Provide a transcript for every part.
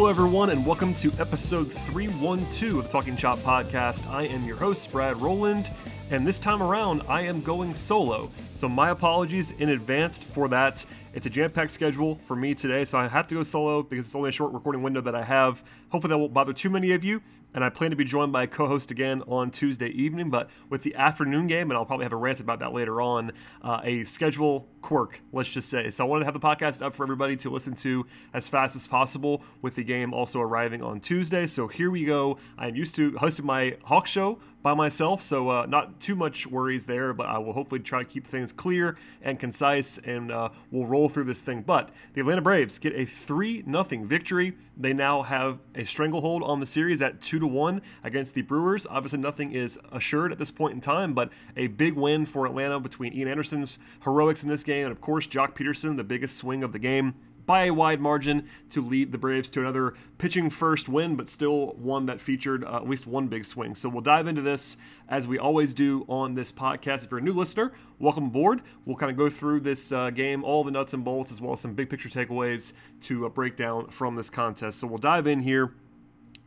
Hello, everyone, and welcome to episode 312 of the Talking Chop podcast. I am your host, Brad Rowland, and this time around, I am going solo. So, my apologies in advance for that. It's a jam packed schedule for me today, so I have to go solo because it's only a short recording window that I have. Hopefully, that won't bother too many of you. And I plan to be joined by a co host again on Tuesday evening, but with the afternoon game, and I'll probably have a rant about that later on, uh, a schedule quirk, let's just say. So I wanted to have the podcast up for everybody to listen to as fast as possible with the game also arriving on Tuesday. So here we go. I'm used to hosting my Hawk show by myself, so uh, not too much worries there, but I will hopefully try to keep things clear and concise, and uh, we'll roll through this thing. But the Atlanta Braves get a 3 0 victory. They now have a stranglehold on the series at 2 to 1 against the Brewers. Obviously, nothing is assured at this point in time, but a big win for Atlanta between Ian Anderson's heroics in this game, and of course, Joc Pederson, the biggest swing of the game by a wide margin to lead the Braves to another pitching first win, but still one that featured uh, at least one big swing. So we'll dive into this as we always do on this podcast. If you're a new listener, welcome aboard. We'll kind of go through this uh, game, all the nuts and bolts, as well as some big picture takeaways to uh, break down from this contest. So we'll dive in here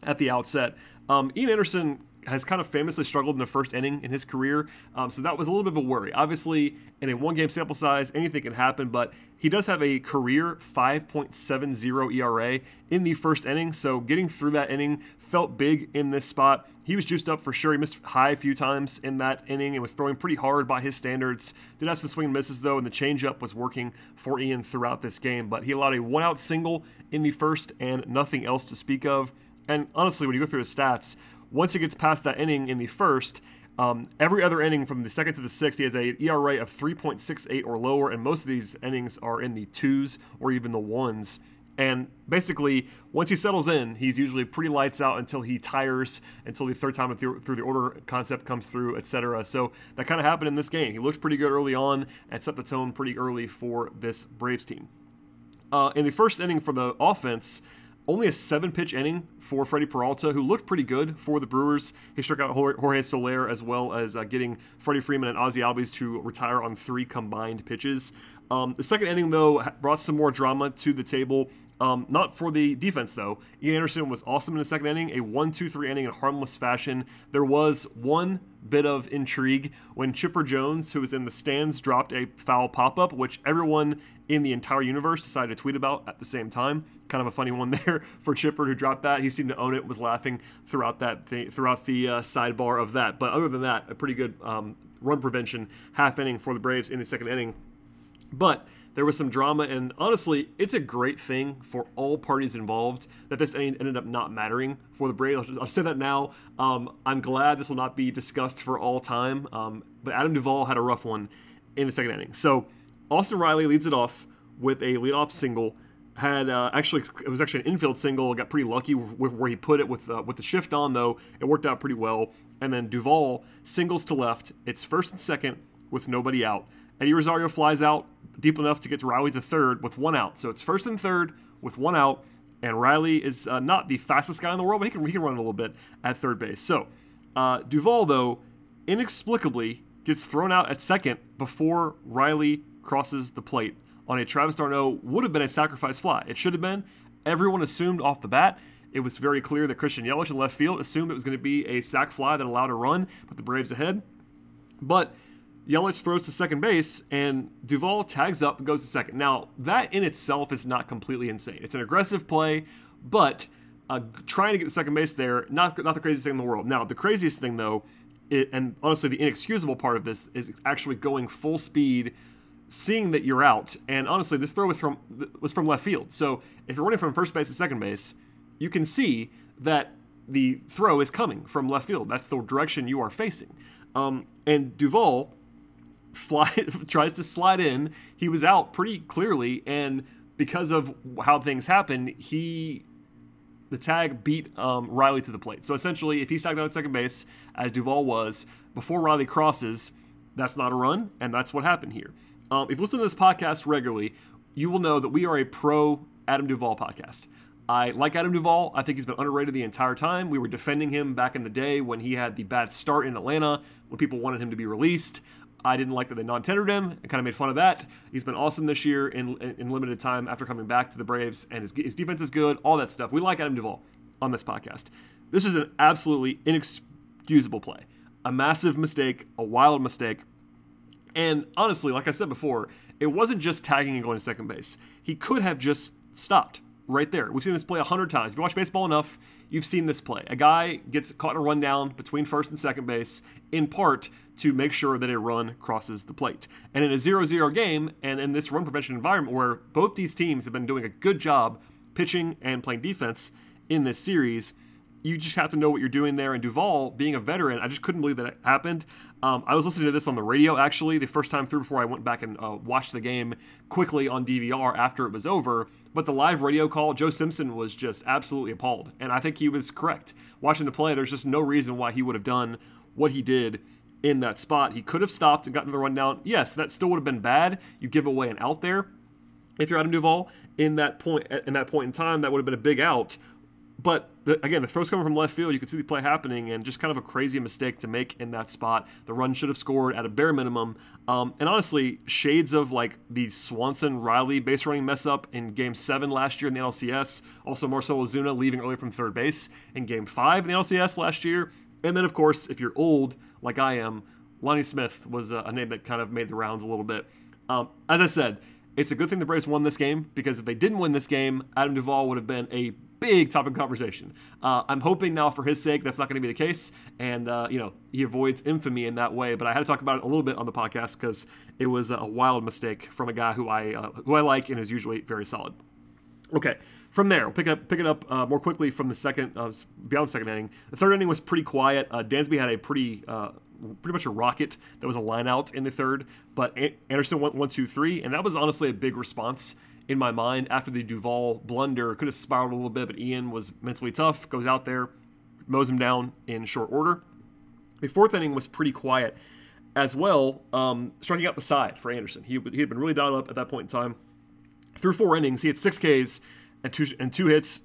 at the outset. Um, Ian Anderson has kind of famously struggled in the first inning in his career. Um, so that was a little bit of a worry. Obviously, in a one game sample size, anything can happen, but he does have a career 5.70 ERA in the first inning. So getting through that inning felt big in this spot. He was juiced up for sure. He missed high a few times in that inning and was throwing pretty hard by his standards. Did have some swing and misses though, and the changeup was working for Ian throughout this game. But he allowed a one out single in the first and nothing else to speak of. And honestly, when you go through his stats, once he gets past that inning in the first, um, every other inning from the second to the sixth, he has a ERA of 3.68 or lower, and most of these innings are in the twos or even the ones. And basically, once he settles in, he's usually pretty lights out until he tires, until the third time through the order concept comes through, etc. So that kind of happened in this game. He looked pretty good early on and set the tone pretty early for this Braves team. Uh, in the first inning for the offense, only a seven pitch inning for Freddie Peralta, who looked pretty good for the Brewers. He struck out Jorge Soler as well as uh, getting Freddie Freeman and Ozzie Albies to retire on three combined pitches. Um, the second inning, though, brought some more drama to the table. Um, not for the defense, though. Ian Anderson was awesome in the second inning, a 1 2 3 inning in harmless fashion. There was one bit of intrigue when Chipper Jones, who was in the stands, dropped a foul pop up, which everyone in the entire universe decided to tweet about at the same time. Kind of a funny one there for Chipper who dropped that. He seemed to own it, was laughing throughout that th- throughout the uh, sidebar of that. But other than that, a pretty good um, run prevention half inning for the Braves in the second inning. But there was some drama, and honestly, it's a great thing for all parties involved that this ended up not mattering for the Braves. I'll say that now. Um, I'm glad this will not be discussed for all time. Um, but Adam Duvall had a rough one in the second inning. So Austin Riley leads it off with a leadoff single. Had uh, actually it was actually an infield single. Got pretty lucky with where he put it with uh, with the shift on though. It worked out pretty well. And then Duvall singles to left. It's first and second with nobody out. Eddie Rosario flies out deep enough to get to Riley to third with one out. So it's first and third with one out. And Riley is uh, not the fastest guy in the world, but he can, he can run a little bit at third base. So uh, Duvall, though, inexplicably gets thrown out at second before Riley crosses the plate on a Travis d'Arnaud would have been a sacrifice fly. It should have been. Everyone assumed off the bat. It was very clear that Christian Yelich in left field assumed it was going to be a sac fly that allowed a run, put the Braves ahead. But Yelich throws to second base, and Duvall tags up and goes to second. Now, that in itself is not completely insane. It's an aggressive play, but uh, trying to get to second base there, not not the craziest thing in the world. Now, the craziest thing though, it, and honestly, the inexcusable part of this is actually going full speed, seeing that you're out. And honestly, this throw was from was from left field. So if you're running from first base to second base, you can see that the throw is coming from left field. That's the direction you are facing. Um, and Duvall fly tries to slide in. He was out pretty clearly, and because of how things happened, he the tag beat um, Riley to the plate. So essentially, if he's tagged out at second base, as Duvall was before Riley crosses, that's not a run, and that's what happened here. Um, if you listen to this podcast regularly, you will know that we are a pro Adam Duvall podcast. I like Adam Duvall. I think he's been underrated the entire time. We were defending him back in the day when he had the bad start in Atlanta, when people wanted him to be released. I didn't like that they non-tendered him and kind of made fun of that. He's been awesome this year in, in limited time after coming back to the Braves, and his, his defense is good. All that stuff. We like Adam Duvall on this podcast. This is an absolutely inexcusable play, a massive mistake, a wild mistake, and honestly, like I said before, it wasn't just tagging and going to second base. He could have just stopped right there. We've seen this play a hundred times. If you watch baseball enough, you've seen this play. A guy gets caught in a rundown between first and second base, in part to make sure that a run crosses the plate. And in a 0 0 game, and in this run prevention environment where both these teams have been doing a good job pitching and playing defense in this series, you just have to know what you're doing there. And Duvall, being a veteran, I just couldn't believe that it happened. Um, I was listening to this on the radio actually the first time through before I went back and uh, watched the game quickly on DVR after it was over. But the live radio call, Joe Simpson was just absolutely appalled. And I think he was correct. Watching the play, there's just no reason why he would have done what he did in that spot. He could have stopped and gotten the rundown. Yes, that still would have been bad. You give away an out there. If you're Adam Duvall in that point in that point in time, that would have been a big out. But the, again, the throw's coming from left field. You can see the play happening, and just kind of a crazy mistake to make in that spot. The run should have scored at a bare minimum. Um, and honestly, shades of like the Swanson Riley base running mess up in Game Seven last year in the NLCS. Also, Marcell Ozuna leaving early from third base in Game Five in the NLCS last year. And then, of course, if you're old like I am, Lonnie Smith was a, a name that kind of made the rounds a little bit. Um, as I said, it's a good thing the Braves won this game because if they didn't win this game, Adam Duvall would have been a big topic of conversation. Uh, I'm hoping now for his sake that's not going to be the case, and uh, you know he avoids infamy in that way. But I had to talk about it a little bit on the podcast because it was a wild mistake from a guy who I uh, who I like and is usually very solid. Okay, from there, we'll pick up, pick it up uh, more quickly from the second, uh, beyond the second inning. The third inning was pretty quiet. Uh, Dansby had a pretty, uh, pretty much a rocket that was a line out in the third, but Anderson went one, two, three, and that was honestly a big response in my mind after the Duvall blunder. Could have spiraled a little bit, but Ian was mentally tough, goes out there, mows him down in short order. The fourth inning was pretty quiet as well, um, striking out the side for Anderson. He, he had been really dialed up at that point in time. Through four innings, he had six Ks and two and two hits,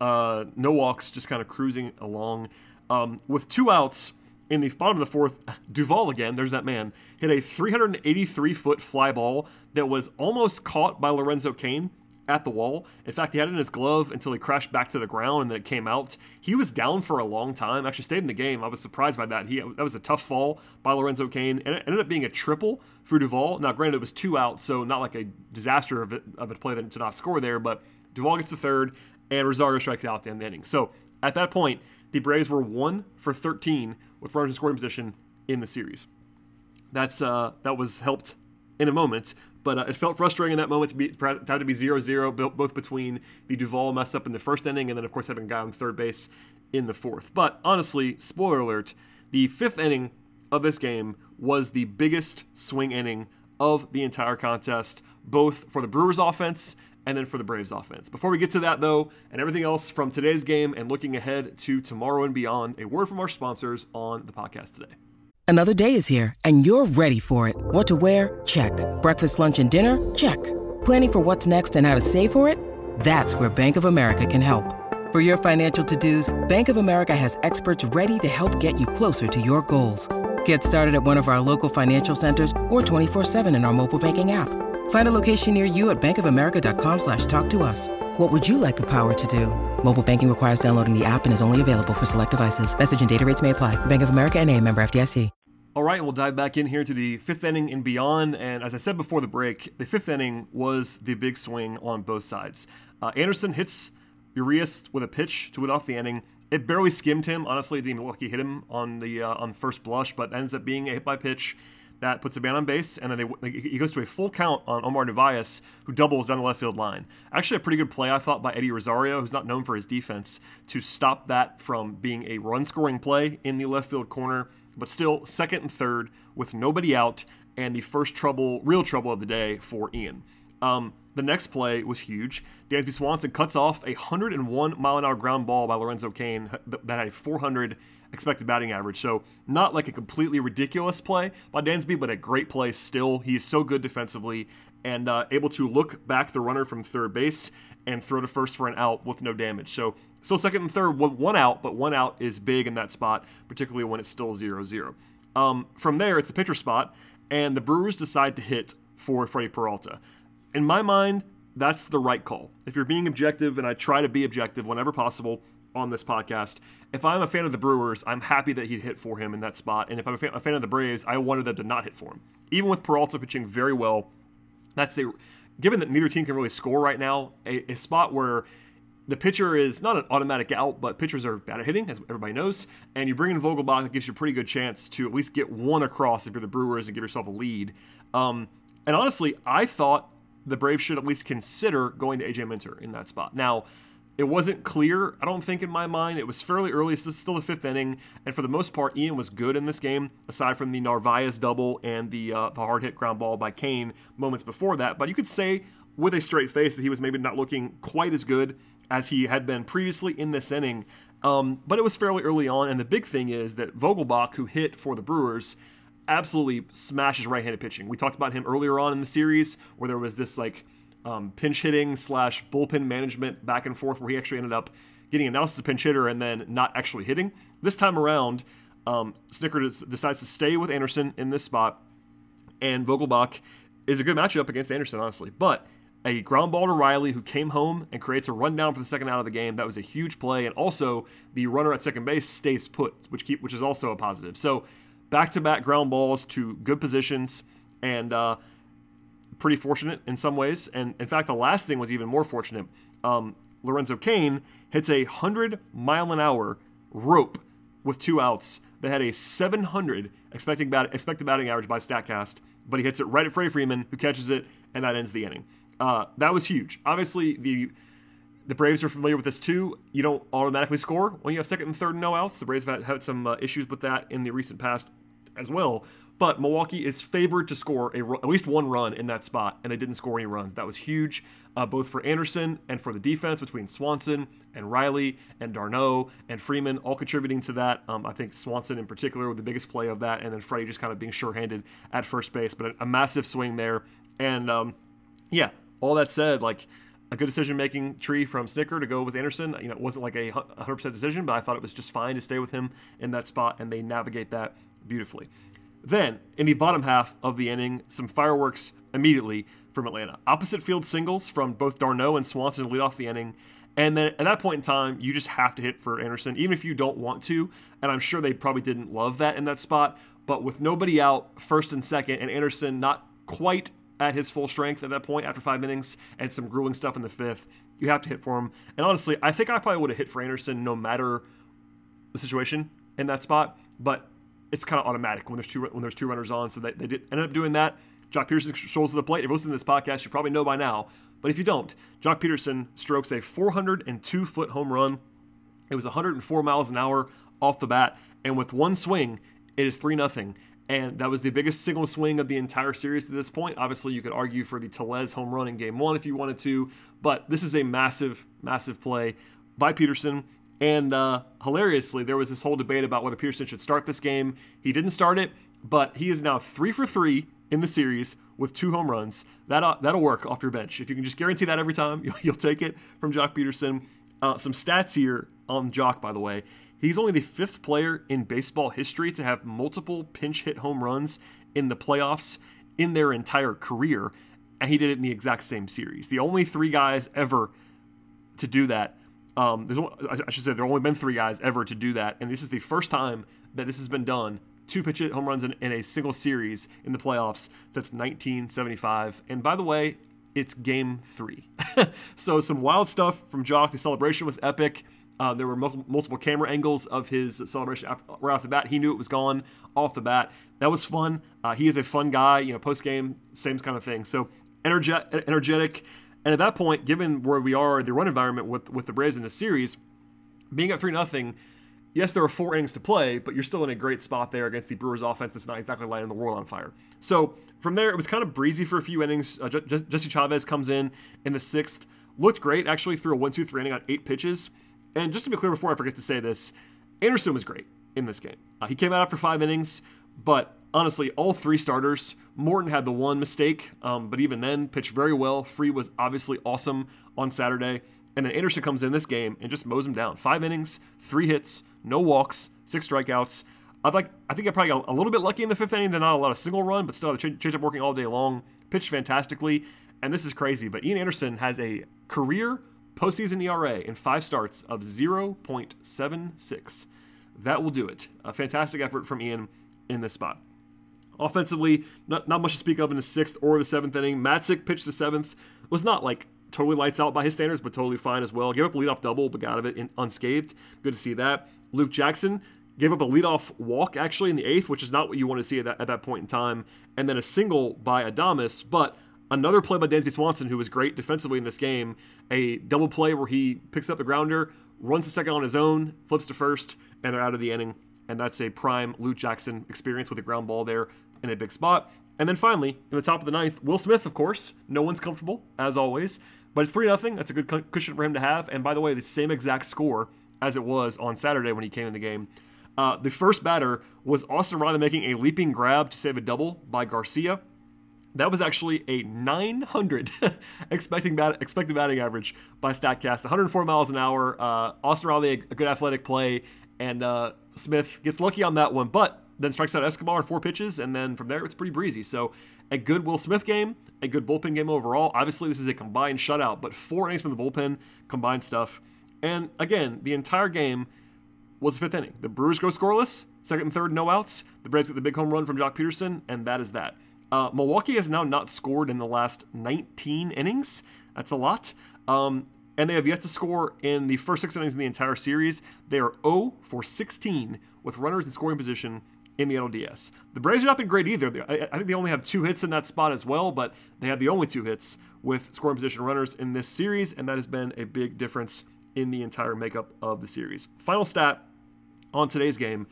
uh, no walks, just kind of cruising along. Um, with two outs in the bottom of the fourth, Duvall again, there's that man, hit a 383 foot fly ball that was almost caught by Lorenzo Cain at the wall. In fact, he had it in his glove until he crashed back to the ground and then it came out. He was down for a long time, actually stayed in the game. I was surprised by that. He That was a tough fall by Lorenzo Cain, and it ended up being a triple for Duvall. Now, granted, it was two outs, so not like a disaster of, of a play to not score there, but Duvall gets the third, and Rosario strikes out to end the inning. So at that point, the Braves were one for 13 with runners in scoring position in the series. That's uh, that was helped in a moment, but uh, it felt frustrating in that moment to be to have to be 0-0 both between the Duvall mess up in the first inning and then of course having guy on third base in the fourth. But honestly, spoiler alert, the fifth inning of this game was the biggest swing inning of the entire contest, both for the Brewers offense and then for the Braves offense. Before we get to that, though, and everything else from today's game and looking ahead to tomorrow and beyond, a word from our sponsors on the podcast today. Another day is here, and you're ready for it. What to wear? Check. Breakfast, lunch, and dinner? Check. Planning for what's next and how to save for it? That's where Bank of America can help. For your financial to dos, Bank of America has experts ready to help get you closer to your goals. Get started at one of our local financial centers or 24 7 in our mobile banking app. Find a location near you at bankofamerica.com slash talk to us. What would you like the power to do? Mobile banking requires downloading the app and is only available for select devices. Message and data rates may apply. Bank of America and a member FDIC. All right, we'll dive back in here to the fifth inning and beyond. And as I said before the break, the fifth inning was the big swing on both sides. Uh, Anderson hits Urias with a pitch to lead off the inning. It barely skimmed him. Honestly, it didn't even look like he hit him on the uh, on first blush, but ends up being a hit by pitch that puts a man on base, and then they, he goes to a full count on Omar Narvaez, who doubles down the left field line. Actually, a pretty good play, I thought, by Eddie Rosario, who's not known for his defense, to stop that from being a run scoring play in the left field corner. But still, second and third with nobody out, and the first trouble, real trouble of the day for Ian. Um, the next play was huge. Dansby Swanson cuts off a 101 mile an hour ground ball by Lorenzo Cain that had a 400 expected batting average. So not like a completely ridiculous play by Dansby, but a great play still. He is so good defensively and uh, able to look back the runner from third base and throw to first for an out with no damage. So still second and third, one out, but one out is big in that spot, particularly when it's still 0-0. Um, from there, it's the pitcher spot, and the Brewers decide to hit for Freddie Peralta. In my mind, that's the right call. If you're being objective, and I try to be objective whenever possible, on this podcast. If I'm a fan of the Brewers, I'm happy that he hit for him in that spot. And if I'm a fan, of the Braves, I wanted them to not hit for him. Even with Peralta pitching very well, that's the given that neither team can really score right now, a, a spot where the pitcher is not an automatic out, but pitchers are bad at hitting, as everybody knows. And you bring in Vogelbach, that gives you a pretty good chance to at least get one across if you're the Brewers and give yourself a lead. Um, and honestly, I thought the Braves should at least consider going to AJ Minter in that spot. Now, it wasn't clear, I don't think, in my mind. It was fairly early. It's still the fifth inning, and for the most part, Ian was good in this game, aside from the Narvaez double and the uh, the hard hit ground ball by Cain moments before that. But you could say with a straight face that he was maybe not looking quite as good as he had been previously in this inning. Um, but it was fairly early on, and the big thing is that Vogelbach, who hit for the Brewers, absolutely smashes right-handed pitching. We talked about him earlier on in the series, where there was this like um, pinch hitting slash bullpen management back and forth where he actually ended up getting announced as a pinch hitter and then not actually hitting. This time around, um, Snitker decides to stay with Anderson in this spot, and Vogelbach is a good matchup against Anderson, honestly. But a ground ball to Riley, who came home and creates a rundown for the second out of the game. That was a huge play, and also the runner at second base stays put, which keep which is also a positive. So back to back ground balls to good positions, and uh, pretty fortunate in some ways. And in fact, the last thing was even more fortunate. Um, Lorenzo Cain hits a 100 mile an hour rope with two outs that had a 700 expected, bat- expected batting average by StatCast, but he hits it right at Freddie Freeman, who catches it, and that ends the inning. Uh, that was huge. Obviously, the the Braves are familiar with this too. You don't automatically score when you have second and third and no outs. The Braves have had some uh, issues with that in the recent past as well. But Milwaukee is favored to score a, at least one run in that spot, and they didn't score any runs. That was huge, uh, both for Anderson and for the defense between Swanson and Riley and d'Arnaud and Freeman, all contributing to that. Um, I think Swanson in particular with the biggest play of that, and then Freddie just kind of being sure-handed at first base. But a, a massive swing there, and um, yeah. All that said, like a good decision making tree from Snitker to go with Anderson. You know, it wasn't like a 100% decision, but I thought it was just fine to stay with him in that spot, and they navigate that beautifully. Then, in the bottom half of the inning, some fireworks immediately from Atlanta. Opposite field singles from both d'Arnaud and Swanson to lead off the inning. And then at that point in time, you just have to hit for Anderson, even if you don't want to. And I'm sure they probably didn't love that in that spot. But with nobody out, first and second, and Anderson not quite at his full strength at that point after five innings and some grueling stuff in the fifth, you have to hit for him. And honestly, I think I probably would have hit for Anderson no matter the situation in that spot. But it's kind of automatic when there's two when there's two runners on. So they, they did ended up doing that. Joc Pederson strolls to the plate. If you listen to this podcast, you probably know by now. But if you don't, Joc Pederson strokes a 402 foot home run. It was 104 miles an hour off the bat, and with one swing, it is three nothing. And that was the biggest single swing of the entire series to this point. Obviously, you could argue for the Tellez home run in game one if you wanted to, but this is a massive, massive play by Pederson. And uh, hilariously, there was this whole debate about whether Pederson should start this game. He didn't start it, but he is now three for three in the series with two home runs. That uh, that'll work off your bench. If you can just guarantee that every time, you'll, you'll take it from Joc Pederson. Uh, some stats here on Joc, by the way. He's only the fifth player in baseball history to have multiple pinch hit home runs in the playoffs in their entire career, and he did it in the exact same series. The only three guys ever to do that um, there's I should say there have only been three guys ever to do that, and this is the first time that this has been done. Two pitch hit home runs in, in a single series in the playoffs since 1975. And by the way, it's game three. so some wild stuff from Joc. The celebration was epic. Uh, there were multiple, multiple camera angles of his celebration right off the bat. He knew it was gone off the bat. That was fun. Uh, he is a fun guy. You know, post game, same kind of thing. So energe- energetic. And at that point, given where we are, the run environment with with the Braves in the series, being at three nothing, yes, there are four innings to play, but you're still in a great spot there against the Brewers offense that's not exactly lighting the world on fire. So from there, it was kind of breezy for a few innings. Uh, Jesse Chavez comes in in the sixth, looked great actually threw a one two three inning on eight pitches. And just to be clear, before I forget to say this, Anderson was great in this game. Uh, he came out after five innings, but honestly, all three starters. Morton had the one mistake, um, but even then, pitched very well. Free was obviously awesome on Saturday. And then Anderson comes in this game and just mows him down. Five innings, three hits, no walks, six strikeouts. I'd like, I think I probably got a little bit lucky in the fifth inning to not allow a single run, but still, the change up working all day long. Pitched fantastically, and this is crazy. But Ian Anderson has a career postseason ERA in five starts of 0.76. That will do it. A fantastic effort from Ian in this spot. Offensively, not, not much to speak of in the sixth or the seventh inning. Matzek pitched the seventh. Was not like totally lights out by his standards, but totally fine as well. Gave up a leadoff double, but got out of it in, unscathed. Good to see that. Luke Jackson gave up a leadoff walk actually in the eighth, which is not what you want to see at that, at that point in time. And then a single by Adames, but another play by Dansby Swanson, who was great defensively in this game. A double play where he picks up the grounder, runs the second on his own, flips to first, and they're out of the inning. And that's a prime Luke Jackson experience with a ground ball there in a big spot. And then finally, in the top of the ninth, Will Smith, of course. No one's comfortable, as always. But 3 0, that's a good cushion for him to have. And by the way, the same exact score as it was on Saturday when he came in the game. Uh, the first batter was Austin Riley making a leaping grab to save a double by Garcia. That was actually a 900 expecting bat, expected batting average by StatCast. 104 miles an hour. Uh, Austin Riley, a, good athletic play, and uh, Smith gets lucky on that one, but then strikes out Escobar in four pitches, and then from there it's pretty breezy. So a good Will Smith game, a good bullpen game overall. Obviously, this is a combined shutout, but four innings from the bullpen, combined stuff. And again, the entire game was the fifth inning. The Brewers go scoreless, second and third, no outs. The Braves get the big home run from Joc Pederson, and that is that. Uh, Milwaukee has now not scored in the last 19 innings. That's a lot. Um, and they have yet to score in the first six innings in the entire series. They are 0 for 16 with runners in scoring position in the NLDS. The Braves have not been great either. I think they only have two hits in that spot as well, but they have the only two hits with scoring position runners in this series, and that has been a big difference in the entire makeup of the series. Final stat on today's game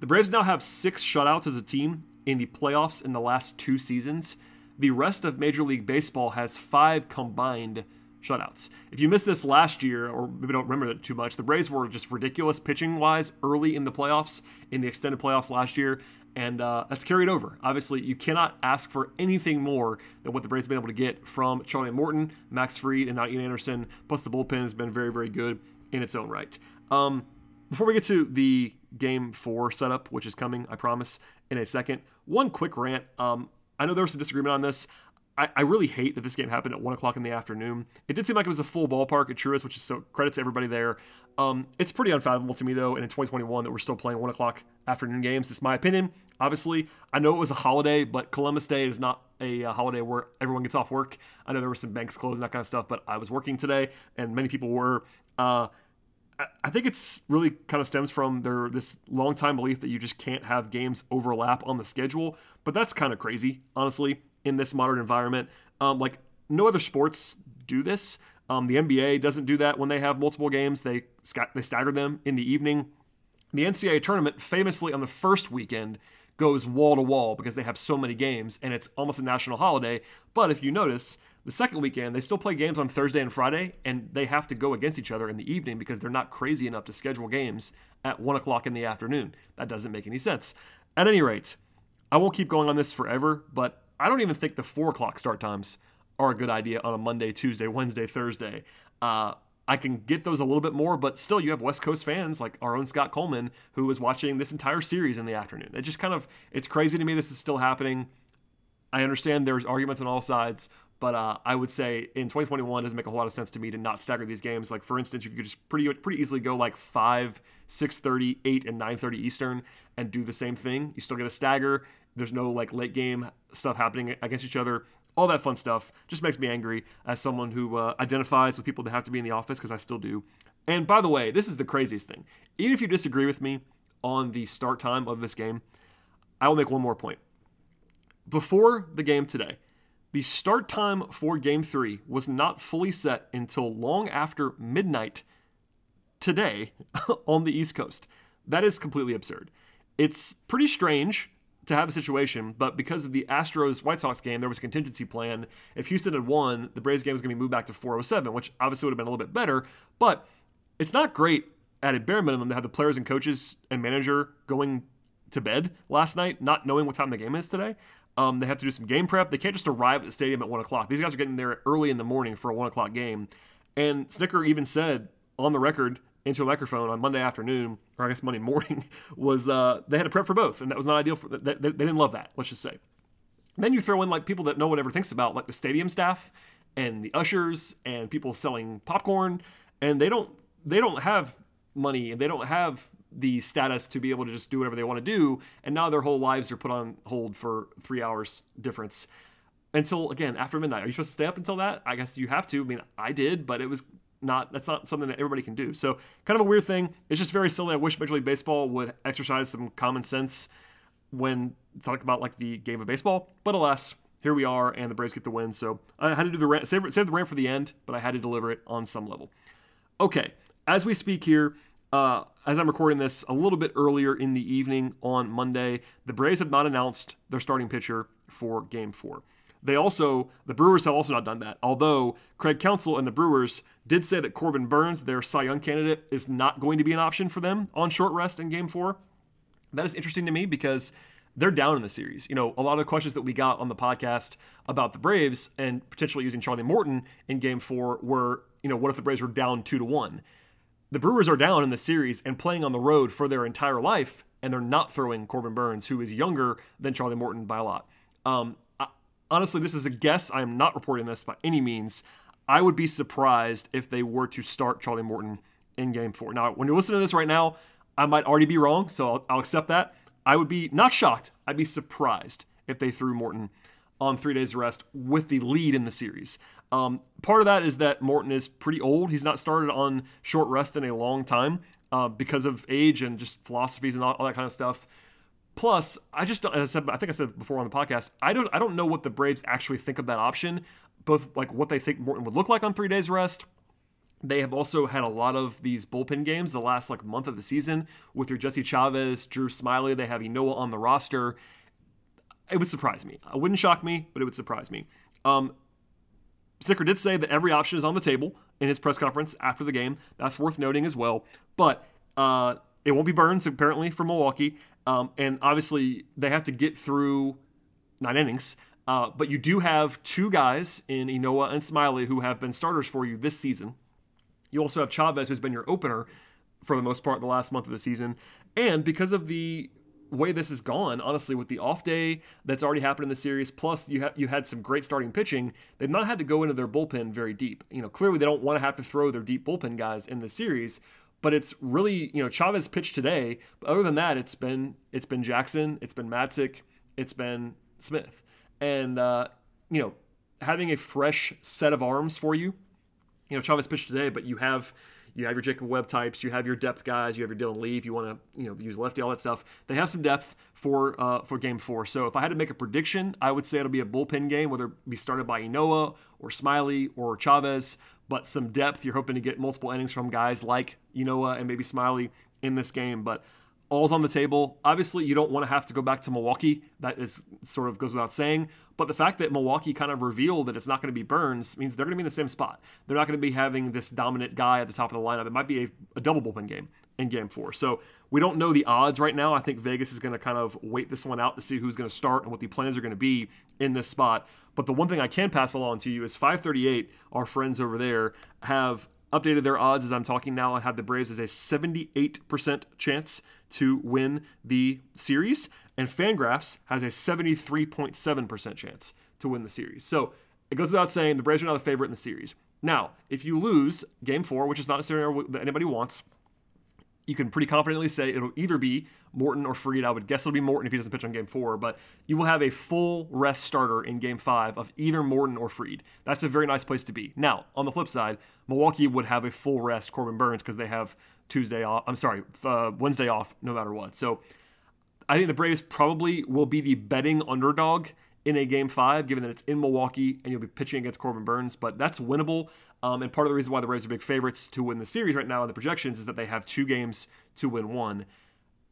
the Braves now have six shutouts as a team in the playoffs in the last two seasons. The rest of Major League Baseball has five combined shutouts. If you missed this last year, or maybe don't remember it too much, the Braves were just ridiculous pitching wise early in the playoffs, in the extended playoffs last year, and uh, that's carried over. Obviously, you cannot ask for anything more than what the Braves have been able to get from Charlie Morton, Max Fried, and now Ian Anderson. Plus, the bullpen has been very, very good in its own right. Um, before we get to the game four setup, which is coming, I promise, in a second, one quick rant. Um, I know there was some disagreement on this. I, I, really hate that this game happened at one o'clock in the afternoon. It did seem like it was a full ballpark at Truist, which is so credit to everybody there. Um, it's pretty unfathomable to me though, and in 2021 that we're still playing one o'clock afternoon games. It's my opinion. Obviously, I know it was a holiday, but Columbus Day is not a, a holiday where everyone gets off work. I know there were some banks closed and that kind of stuff, but I was working today, and many people were. Uh, I think it's really kind of stems from their this long time belief that you just can't have games overlap on the schedule. But that's kind of crazy, honestly, in this modern environment. Um, like no other sports do this. Um, the NBA doesn't do that when they have multiple games. They they stagger them in the evening. The NCAA tournament, famously on the first weekend, goes wall to wall because they have so many games and it's almost a national holiday. But if you notice, the second weekend, they still play games on Thursday and Friday, and they have to go against each other in the evening because they're not crazy enough to schedule games at 1 o'clock in the afternoon. That doesn't make any sense. At any rate, I won't keep going on this forever, but I don't even think the 4 o'clock start times are a good idea on a Monday, Tuesday, Wednesday, Thursday. Uh, I can get those a little bit more, but still, you have West Coast fans like our own Scott Coleman who was watching this entire series in the afternoon. It just kind of, it's crazy to me this is still happening. I understand there's arguments on all sides, but uh, I would say in 2021 doesn't make a whole lot of sense to me to not stagger these games. Like for instance, you could just pretty pretty easily go like five, 6:30, 8, and 9:30 Eastern and do the same thing. You still get a stagger. There's no like late game stuff happening against each other. all that fun stuff. Just makes me angry as someone who uh, identifies with people that have to be in the office because I still do. And by the way, this is the craziest thing. Even if you disagree with me on the start time of this game, I will make one more point. Before the game today, the start time for game three was not fully set until long after midnight today on the East Coast. That is completely absurd. It's pretty strange to have a situation, but because of the Astros White Sox game, there was a contingency plan. If Houston had won, the Braves game was going to be moved back to 407, which obviously would have been a little bit better. But it's not great at a bare minimum to have the players and coaches and manager going to bed last night, not knowing what time the game is today. Um, they have to do some game prep. They can't just arrive at the stadium at one o'clock. These guys are getting there early in the morning for a one o'clock game. And Snitker even said on the record into a microphone on Monday afternoon, or I guess Monday morning, was uh, they had to prep for both, and that was not ideal for. They, they, they didn't love that. Let's just say. then you throw in like people that no one ever thinks about, like the stadium staff and the ushers and people selling popcorn, and they don't they don't have money and they don't have the status to be able to just do whatever they want to do, and now their whole lives are put on hold for three hours difference until again after midnight. Are you supposed to stay up until that? I guess you have to. I mean, I did, but it was not that's not something that everybody can do. So kind of a weird thing. It's just very silly. I wish Major League Baseball would exercise some common sense when talking about like the game of baseball. But alas, here we are, and the Braves get the win. So I had to do the rant, save, save the rant for the end, but I had to deliver it on some level. Okay, as we speak here, uh, as I'm recording this a little bit earlier in the evening on Monday, the Braves have not announced their starting pitcher for Game Four. They also, the Brewers have also not done that. Although Craig Counsell and the Brewers did say that Corbin Burnes, their Cy Young candidate, is not going to be an option for them on short rest in Game Four. That is interesting to me because they're down in the series. You know, a lot of the questions that we got on the podcast about the Braves and potentially using Charlie Morton in Game Four were, you know, what if the Braves were down two to one? The Brewers are down in the series and playing on the road for their entire life, and they're not throwing Corbin Burnes, who is younger than Charlie Morton by a lot. Um, I, honestly, this is a guess. I am not reporting this by any means. I would be surprised if they were to start Charlie Morton in game four. Now, when you're listening to this right now, I might already be wrong, so I'll, I'll accept that. I would be not shocked, I'd be surprised if they threw Morton on three days rest with the lead in the series. Um, part of that is that Morton is pretty old. He's not started on short rest in a long time uh, because of age and just philosophies and all, all that kind of stuff. Plus, I just I said, I think I said before on the podcast, I don't, I don't know what the Braves actually think of that option. Both like what they think Morton would look like on three days rest. They have also had a lot of these bullpen games the last like month of the season with your Jesse Chavez, Drew Smyly. They have Ynoa on the roster. It would surprise me. It wouldn't shock me, but it would surprise me. Um, Snitker did say that every option is on the table in his press conference after the game. That's worth noting as well. But uh, it won't be Burnes, apparently for Milwaukee, um, and obviously they have to get through nine innings. Uh, but you do have two guys in Ynoa and Smyly who have been starters for you this season. You also have Chavez, who's been your opener for the most part the last month of the season. And because of the way this has gone, honestly, with the off day that's already happened in the series, plus you have you had some great starting pitching, they've not had to go into their bullpen very deep. You know, clearly they don't want to have to throw their deep bullpen guys in the series, but it's really you know Chavez pitched today. But other than that, it's been it's been Jackson, it's been Matzek, it's been Smith, and uh, you know having a fresh set of arms for you. You know Chavez pitched today, but you have you have your Jacob Webb types, you have your depth guys, you have your Dylan Lee if you want to you know use lefty, all that stuff. They have some depth for uh, for game four. So if I had to make a prediction, I would say it'll be a bullpen game, whether it be started by Ynoa or Smyly or Chavez, but some depth. You're hoping to get multiple innings from guys like Ynoa and maybe Smyly in this game, but all's on the table. Obviously, you don't want to have to go back to Milwaukee. That is sort of goes without saying. But the fact that Milwaukee kind of revealed that it's not going to be Burnes means they're going to be in the same spot. They're not going to be having this dominant guy at the top of the lineup. It might be a, a double bullpen game in game four. So we don't know the odds right now. I think Vegas is going to kind of wait this one out to see who's going to start and what the plans are going to be in this spot. But the one thing I can pass along to you is 538, our friends over there, have updated their odds as I'm talking now. I have the Braves as a 78% chance to win the series, and Fangraphs has a 73.7% chance to win the series. So it goes without saying the Braves are not the favorite in the series. Now, if you lose game four, which is not necessarily what anybody wants, you can pretty confidently say it'll either be Morton or Fried. I would guess it'll be Morton if he doesn't pitch on game four, but you will have a full rest starter in game five of either Morton or Fried. That's a very nice place to be. Now, on the flip side, Milwaukee would have a full rest Corbin Burnes because they have Tuesday off. I'm sorry, uh, Wednesday off no matter what. So I think the Braves probably will be the betting underdog in a game five, given that it's in Milwaukee and you'll be pitching against Corbin Burnes, but that's winnable. Um, and part of the reason why the Braves are big favorites to win the series right now in the projections is that they have two games to win one.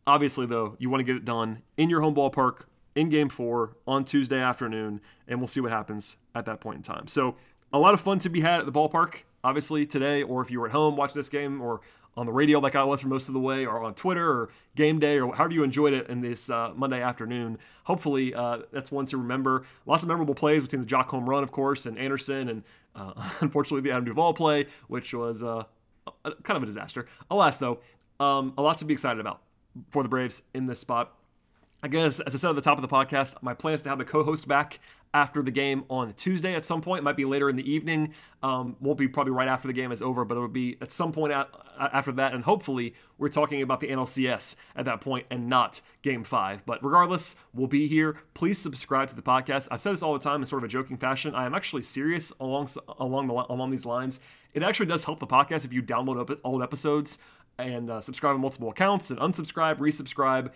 Obviously, though, you want to get it done in your home ballpark in game four on Tuesday afternoon, and we'll see what happens at that point in time. So, a lot of fun to be had at the ballpark, obviously, today, or if you were at home watching this game, or on the radio like I was for most of the way, or on Twitter, or game day, or however you enjoyed it in this uh, Monday afternoon. Hopefully, uh, that's one to remember. Lots of memorable plays between the Joc home run, of course, and Anderson, and uh, unfortunately the Adam Duvall play, which was uh, kind of a disaster. Alas, though, um, a lot to be excited about for the Braves in this spot. I guess, as I said at the top of the podcast, my plan is to have a co-host back after the game on Tuesday at some point. It might be later in the evening. Um, won't be probably right after the game is over, but it'll be at some point at, after that. And hopefully, we're talking about the NLCS at that point and not Game Five. But regardless, we'll be here. Please subscribe to the podcast. I've said this all the time in sort of a joking fashion. I am actually serious along along the, along these lines. It actually does help the podcast if you download old episodes and uh, subscribe on multiple accounts and unsubscribe, resubscribe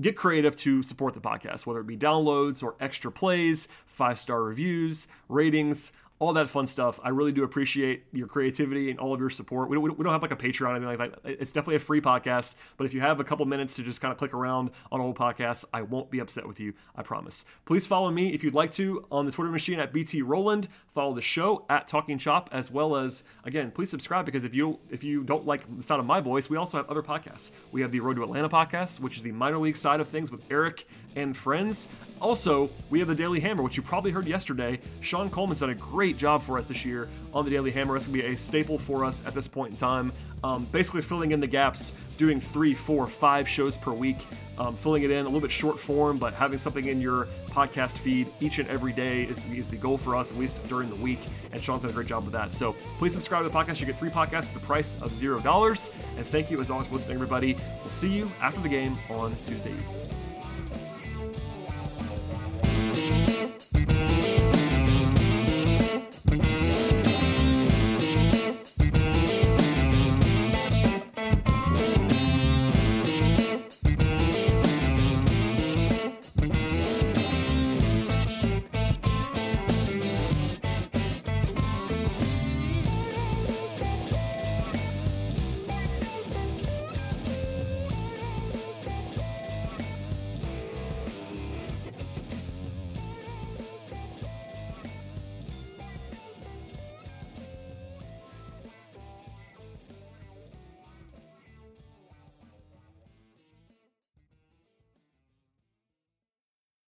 get creative to support the podcast, whether it be downloads or extra plays, five star reviews, ratings, all that fun stuff. I really do appreciate your creativity and all of your support. We don't, we don't have like a Patreon or anything like that. It's definitely a free podcast, but if you have a couple minutes to just kind of click around on old podcasts, I won't be upset with you. I promise. Please follow me if you'd like to on the Twitter machine at BT Rowland. Follow the show at Talking Chop, as well as again, please subscribe because if you if you don't like the sound of my voice, we also have other podcasts. We have the Road to Atlanta podcast, which is the minor league side of things with Eric and friends. Also, we have the Daily Hammer, which you probably heard yesterday. Sean Coleman's done a great job for us this year on the Daily Hammer. It's going to be a staple for us at this point in time. Um, basically, filling in the gaps, doing three, four, five shows per week, um, filling it in a little bit short form, but having something in your podcast feed each and every day is the, is the goal for us, at least during the week. And Sean's done a great job with that. So please subscribe to the podcast. You get free podcasts for the price of zero dollars. And thank you as always for listening, everybody. We'll see you after the game on Tuesday.